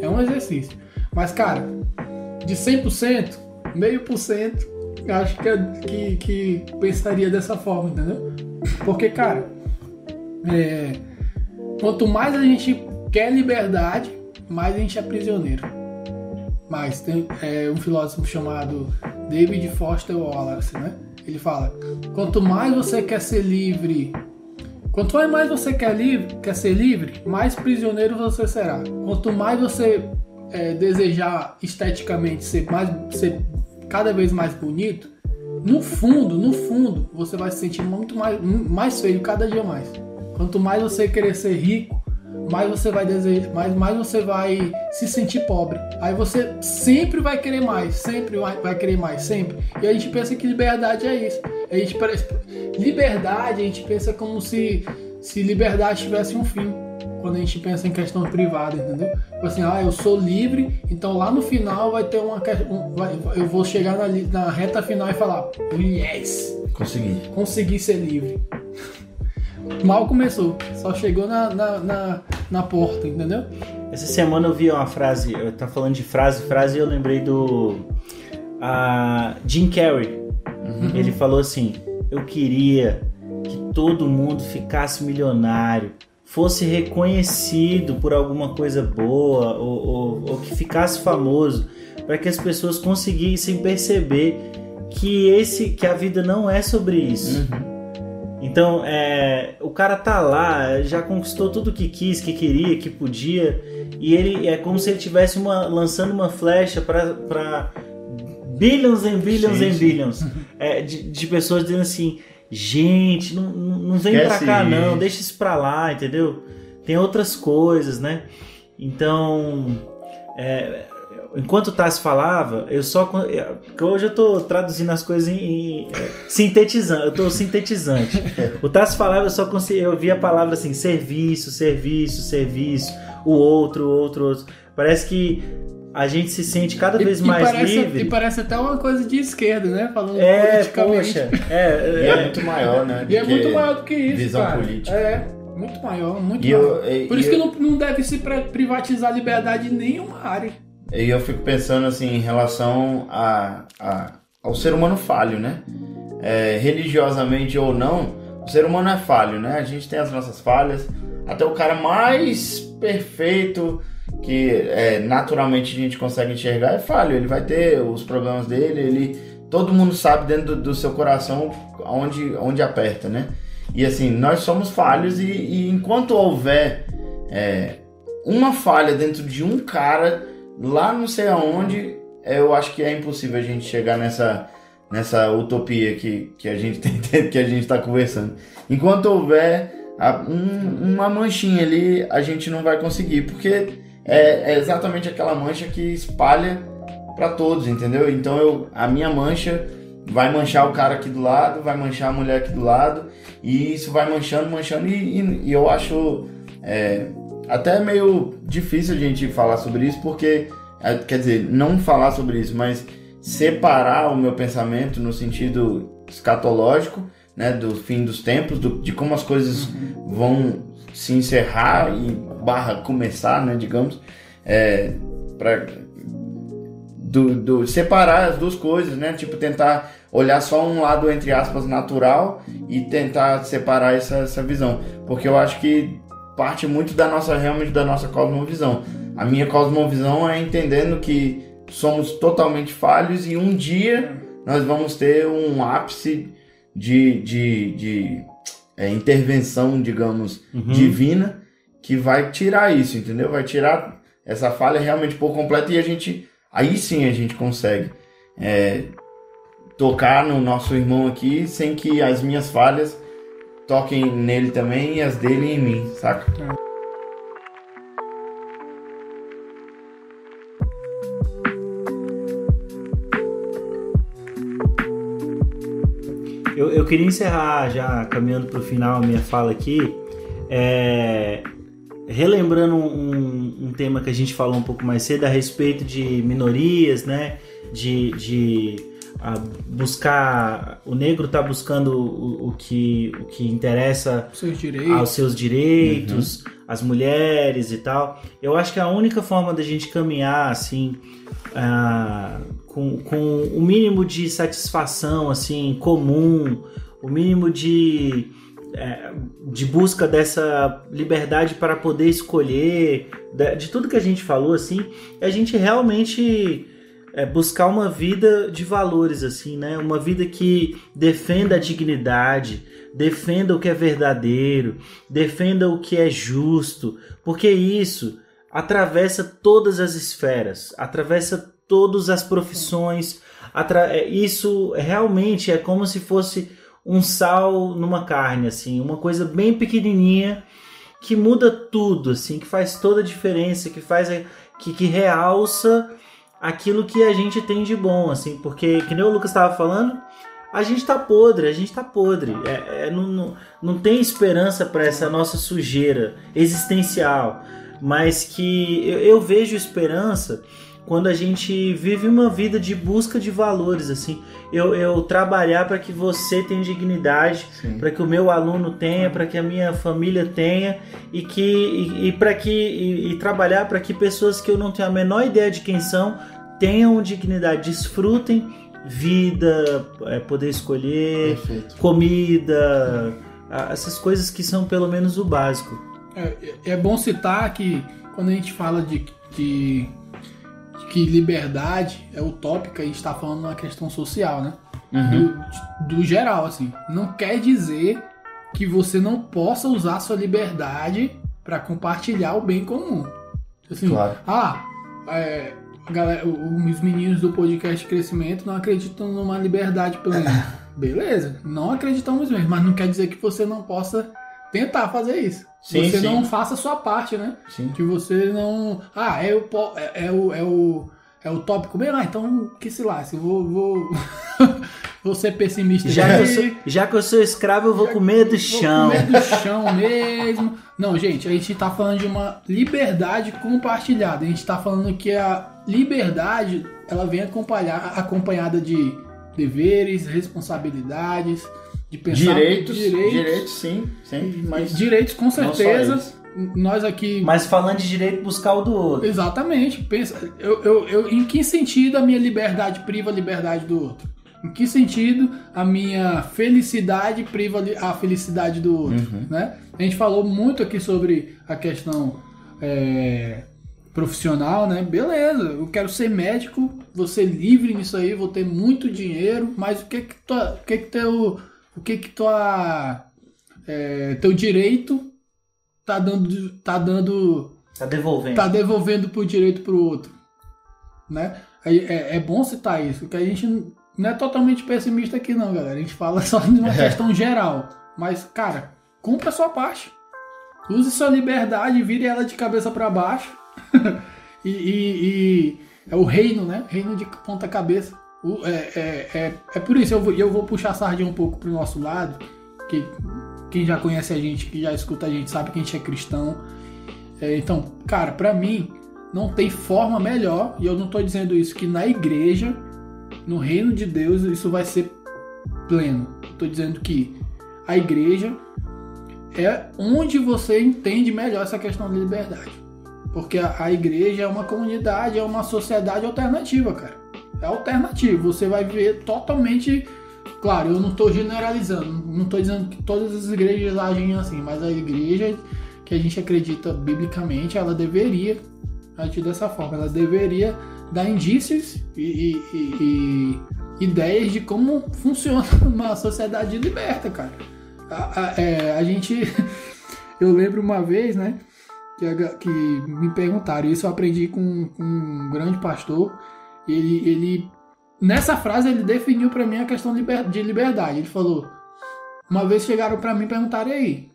É um exercício. Mas, cara, de 100%, meio por cento, acho que, é, que, que pensaria dessa forma, entendeu? Porque, cara, é, quanto mais a gente quer liberdade, mais a gente é prisioneiro. Mas tem é, um filósofo chamado David Foster Wallace, né? Ele fala: quanto mais você quer ser livre, quanto mais você quer, livre, quer ser livre, mais prisioneiro você será. Quanto mais você é, desejar esteticamente ser mais ser cada vez mais bonito, no fundo, no fundo, você vai se sentir muito mais, mais feio cada dia mais. Quanto mais você querer ser rico, mais você vai desejar, mais, mais você vai se sentir pobre. Aí você sempre vai querer mais, sempre vai, querer mais, sempre. E a gente pensa que liberdade é isso. A gente liberdade, a gente pensa como se se liberdade tivesse um fim. Quando a gente pensa em questão privada, entendeu? Tipo assim, ah, eu sou livre, então lá no final vai ter uma. Um, eu vou chegar na, na reta final e falar, yes! Consegui. Consegui ser livre mal começou, só chegou na, na, na, na, porta, entendeu? Essa semana eu vi uma frase, eu tava falando de frase, frase e eu lembrei do a Jim Carrey. Uhum. Ele falou assim: Eu queria que todo mundo ficasse milionário, fosse reconhecido por alguma coisa boa ou, ou, ou que ficasse famoso, para que as pessoas conseguissem perceber que esse que a vida não é sobre isso. Uhum então, é, o cara tá lá, já conquistou tudo que quis, que queria, que podia, e ele é como se ele tivesse uma, lançando uma flecha para billions and billions and billions é, de, de, pessoas dizendo assim: gente, não, não vem Esquece pra cá isso. não, deixa isso pra lá, entendeu? Tem outras coisas, né? Então, é, enquanto o Tassi falava, eu só. Hoje eu tô traduzindo as coisas em. em é, sintetizando, eu tô sintetizante. O Tassi falava, eu só consegui. Eu vi a palavra assim: serviço, serviço, serviço, o outro, o outro, outro. Parece que a gente se sente cada vez e, mais e parece, livre. E parece até uma coisa de esquerda, né? Falando é, politicamente. Poxa, é, é, é muito maior, né? E é muito maior do que isso. Visão cara. política. É. Muito maior, muito e maior. Eu, Por isso que não, não deve se privatizar a liberdade em nenhuma área. E eu fico pensando assim em relação a, a ao ser humano falho, né? É, religiosamente ou não, o ser humano é falho, né? A gente tem as nossas falhas. Até o cara mais perfeito que é, naturalmente a gente consegue enxergar é falho. Ele vai ter os problemas dele. Ele, todo mundo sabe dentro do, do seu coração onde, onde aperta, né? E assim, nós somos falhos e, e enquanto houver é, uma falha dentro de um cara lá não sei aonde, eu acho que é impossível a gente chegar nessa, nessa utopia que, que a gente tem, que a gente está conversando. Enquanto houver a, um, uma manchinha ali, a gente não vai conseguir, porque é, é exatamente aquela mancha que espalha para todos, entendeu? Então eu, a minha mancha vai manchar o cara aqui do lado, vai manchar a mulher aqui do lado, e isso vai manchando, manchando, e, e, e eu acho é, até meio difícil a gente falar sobre isso, porque, é, quer dizer, não falar sobre isso, mas separar o meu pensamento no sentido escatológico, né, do fim dos tempos, do, de como as coisas vão se encerrar e barra começar, né, digamos, é, para do, do, separar as duas coisas, né, tipo tentar olhar só um lado entre aspas natural e tentar separar essa, essa visão, porque eu acho que parte muito da nossa realmente da nossa cosmovisão. A minha cosmovisão é entendendo que somos totalmente falhos e um dia nós vamos ter um ápice de, de, de é, intervenção, digamos, uhum. divina que vai tirar isso, entendeu? Vai tirar essa falha realmente por completo e a gente, aí sim a gente consegue é, tocar no nosso irmão aqui sem que as minhas falhas toquem nele também e as dele em mim, saca? É. Eu, eu queria encerrar já caminhando para o final minha fala aqui, é, relembrando um, um, tema que a gente falou um pouco mais cedo a respeito de minorias, né? De, de buscar o negro está buscando o, o, que o que interessa seus aos seus direitos, uhum. as mulheres e tal. Eu acho que a única forma da gente caminhar assim uh, com, com o mínimo de satisfação assim comum, o mínimo de é, de busca dessa liberdade para poder escolher, de, tudo que a gente falou assim, é a gente realmente é, buscar uma vida de valores assim, né? Uma vida que defenda a dignidade, defenda o que é verdadeiro, defenda o que é justo, porque isso atravessa todas as esferas, atravessa todas as profissões. É, isso realmente é como se fosse um sal numa carne, assim, uma coisa bem pequenininha que muda tudo, assim, que faz toda a diferença, que faz que, que realça aquilo que a gente tem de bom, assim, porque que nem o Lucas estava falando, a gente tá podre, a gente tá podre, é, é não, não, não tem esperança para essa nossa sujeira existencial, mas que eu, eu vejo esperança quando a gente vive uma vida de busca de valores, assim, eu, eu trabalhar para que você tenha dignidade, para que o meu aluno tenha, para que a minha família tenha e que e, e para que e, e trabalhar para que pessoas que eu não tenho a menor ideia de quem são tenham dignidade, desfrutem vida, é, poder escolher, Perfeito. comida, essas coisas que são pelo menos o básico. É, é bom citar que quando a gente fala de, de que liberdade é utópica, gente está falando uma questão social, né? Uhum. Do, do, geral, assim. Não quer dizer que você não possa usar sua liberdade para compartilhar o bem comum. Assim, claro. ah, é, galera, os meninos do podcast Crescimento não acreditam numa liberdade plena. Beleza, não acreditamos mesmo, mas não quer dizer que você não possa tentar fazer isso. Sim, você sim. não faça a sua parte, né? Sim. Que você não. Ah, é o, é, é o, é o, é o tópico mesmo? Ah, então que se lasque, vou. vou... vou ser pessimista. Já que, eu sou, já que eu sou escravo, eu vou já comer do chão. Vou comer do chão mesmo. Não, gente, a gente tá falando de uma liberdade compartilhada. A gente tá falando que a liberdade ela vem acompanhar, acompanhada de deveres, responsabilidades de pensar direitos, direitos, direitos sim, sempre, mas direitos com certeza. Nós aqui. Mas falando de direito, buscar o do outro. Exatamente. Pensa, eu, eu, eu, em que sentido a minha liberdade priva a liberdade do outro? Em que sentido a minha felicidade priva a felicidade do outro? Uhum. Né? A gente falou muito aqui sobre a questão é, profissional, né? Beleza, eu quero ser médico, vou ser livre nisso aí, vou ter muito dinheiro, mas o que que, tu, o que, que teu o que que tua é, teu direito tá dando tá dando tá devolvendo. tá devolvendo pro direito pro outro né? É, é, é bom citar isso porque a gente não é totalmente pessimista aqui não galera. A gente fala só de uma é. questão geral. Mas cara cumpra a sua parte. Use sua liberdade vire ela de cabeça para baixo. E, e, e é o reino né? Reino de ponta cabeça é, é, é, é por isso eu vou, eu vou puxar a sardinha um pouco pro nosso lado, que quem já conhece a gente, que já escuta a gente, sabe que a gente é cristão. É, então, cara, para mim, não tem forma melhor, e eu não tô dizendo isso, que na igreja, no reino de Deus, isso vai ser pleno. Tô dizendo que a igreja é onde você entende melhor essa questão de liberdade. Porque a, a igreja é uma comunidade, é uma sociedade alternativa, cara. É alternativo. Você vai ver totalmente. Claro, eu não estou generalizando, não estou dizendo que todas as igrejas agem assim, mas a igreja que a gente acredita biblicamente, ela deveria agir dessa forma, ela deveria dar indícios e, e, e, ideias de como funciona uma sociedade liberta, cara. A, a, é, a gente. Eu lembro uma vez, né? Que, que me perguntaram, isso eu aprendi com, com um grande pastor. Ele, ele. Nessa frase, ele definiu para mim a questão de liberdade. Ele falou: Uma vez chegaram para mim e perguntaram, aí,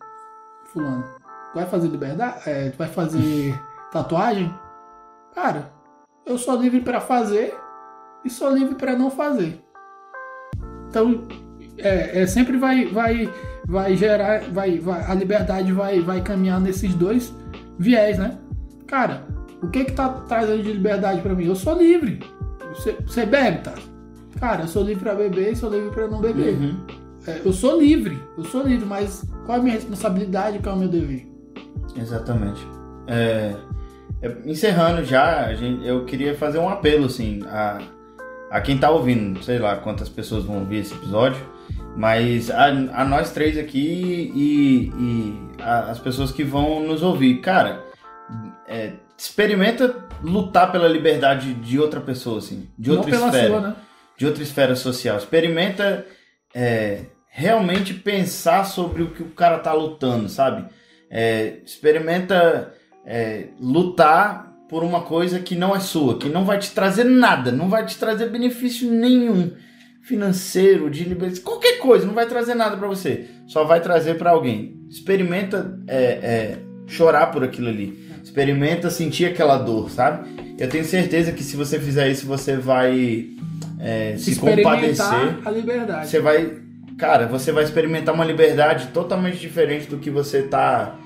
Fulano, tu vai fazer liberdade? É, tu vai fazer tatuagem? Cara, eu sou livre para fazer e sou livre para não fazer. Então, é, é, sempre vai, vai, vai gerar, vai, vai, a liberdade vai, vai caminhar nesses dois viés, né? Cara, o que que tá trazendo de liberdade para mim? Eu sou livre. Você, você bebe, tá? Cara, eu sou livre para beber e sou livre para não beber. Uhum. É, eu sou livre, eu sou livre, mas qual é a minha responsabilidade qual é o meu dever? Exatamente. É, é, encerrando já, gente, eu queria fazer um apelo, assim, a, a quem tá ouvindo, sei lá quantas pessoas vão ouvir esse episódio, mas a, a nós três aqui e, e a, as pessoas que vão nos ouvir. Cara, é, experimenta lutar pela liberdade de outra pessoa, assim, de outra Não esfera. Sua, né? De outra esfera social. Experimenta é, realmente pensar sobre o que o cara tá lutando, sabe? É, experimenta é, lutar por uma coisa que não é sua, que não vai te trazer nada, não vai te trazer benefício nenhum financeiro, de liberdade, qualquer coisa, não vai trazer nada para você, só vai trazer para alguém. Experimenta é, é, chorar por aquilo ali, experimenta sentir aquela dor, sabe? Eu tenho certeza que se você fizer isso, você vai é, se compadecer. a liberdade. Você vai, cara, você vai experimentar uma liberdade totalmente diferente do que você tá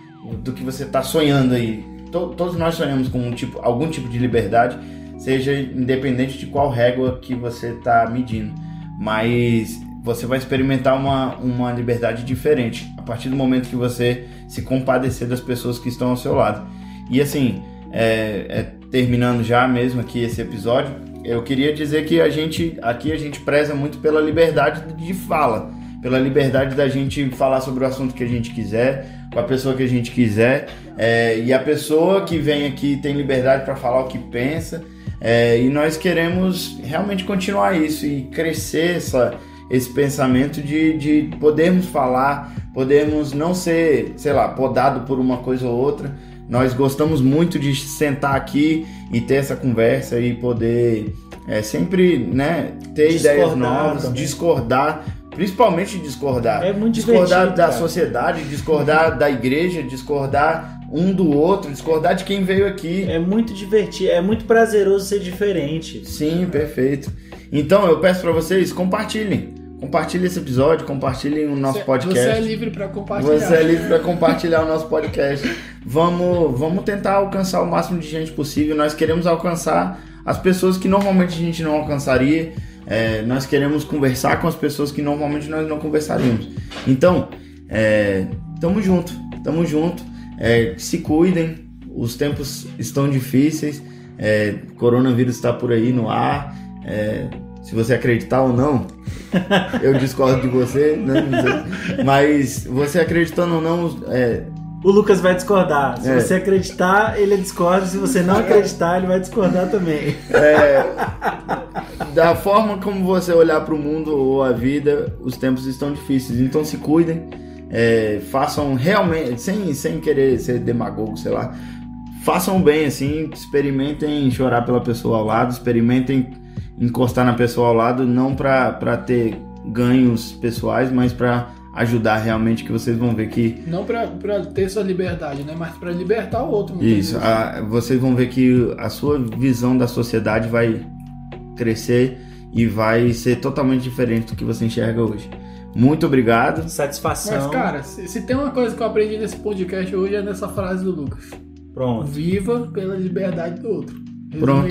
do que você está sonhando aí. Todos nós sonhamos com um tipo, algum tipo de liberdade, seja independente de qual régua que você está medindo. Mas você vai experimentar uma, uma liberdade diferente a partir do momento que você se compadecer das pessoas que estão ao seu lado. E assim, é, é, terminando já mesmo aqui esse episódio, eu queria dizer que a gente aqui a gente preza muito pela liberdade de fala, pela liberdade da gente falar sobre o assunto que a gente quiser, com a pessoa que a gente quiser. É, e a pessoa que vem aqui tem liberdade para falar o que pensa. É, e nós queremos realmente continuar isso e crescer essa, esse pensamento de, de podermos falar, podermos não ser, sei lá, podado por uma coisa ou outra. Nós gostamos muito de sentar aqui e ter essa conversa e poder é, sempre né, ter discordar ideias novas, também. discordar, Principalmente discordar. É muito discordar da cara. sociedade, discordar da igreja, discordar um do outro, discordar de quem veio aqui. É muito divertido, é muito prazeroso ser diferente. Sim, perfeito. Então eu peço para vocês compartilhem. Compartilhem esse episódio, compartilhem o nosso você, podcast. Você é livre para compartilhar. Você é livre para compartilhar o nosso podcast. Vamos, vamos tentar alcançar o máximo de gente possível. Nós queremos alcançar as pessoas que normalmente a gente não alcançaria. É, nós queremos conversar com as pessoas que normalmente nós não conversaríamos. Então, é, tamo junto, tamo junto. É, se cuidem, os tempos estão difíceis. É, coronavírus está por aí no ar. É, se você acreditar ou não, eu discordo de você, né? mas você acreditando ou não, é, o Lucas vai discordar. Se é. você acreditar, ele discorda. Se você não acreditar, ele vai discordar também. É, da forma como você olhar para o mundo ou a vida, os tempos estão difíceis. Então se cuidem, é, façam realmente, sem, sem querer ser demagogo, sei lá, façam bem assim, experimentem chorar pela pessoa ao lado, experimentem encostar na pessoa ao lado, não para ter ganhos pessoais, mas para ajudar realmente que vocês vão ver que não para ter sua liberdade né? Mas para libertar o outro isso a, vocês vão ver que a sua visão da sociedade vai crescer e vai ser totalmente diferente do que você enxerga hoje. Muito obrigado. Satisfação. Mas cara se, se tem uma coisa que eu aprendi nesse podcast hoje é nessa frase do Lucas. Pronto. Viva pela liberdade do outro Pronto.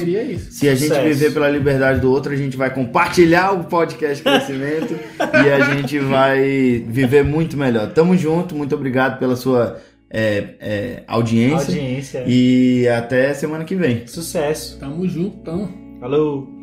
Se a gente Sucesso. viver pela liberdade do outro, a gente vai compartilhar o podcast Crescimento e a gente vai viver muito melhor. Tamo junto, muito obrigado pela sua é, é, audiência. audiência. E até semana que vem. Sucesso. Tamo junto, tamo. Falou.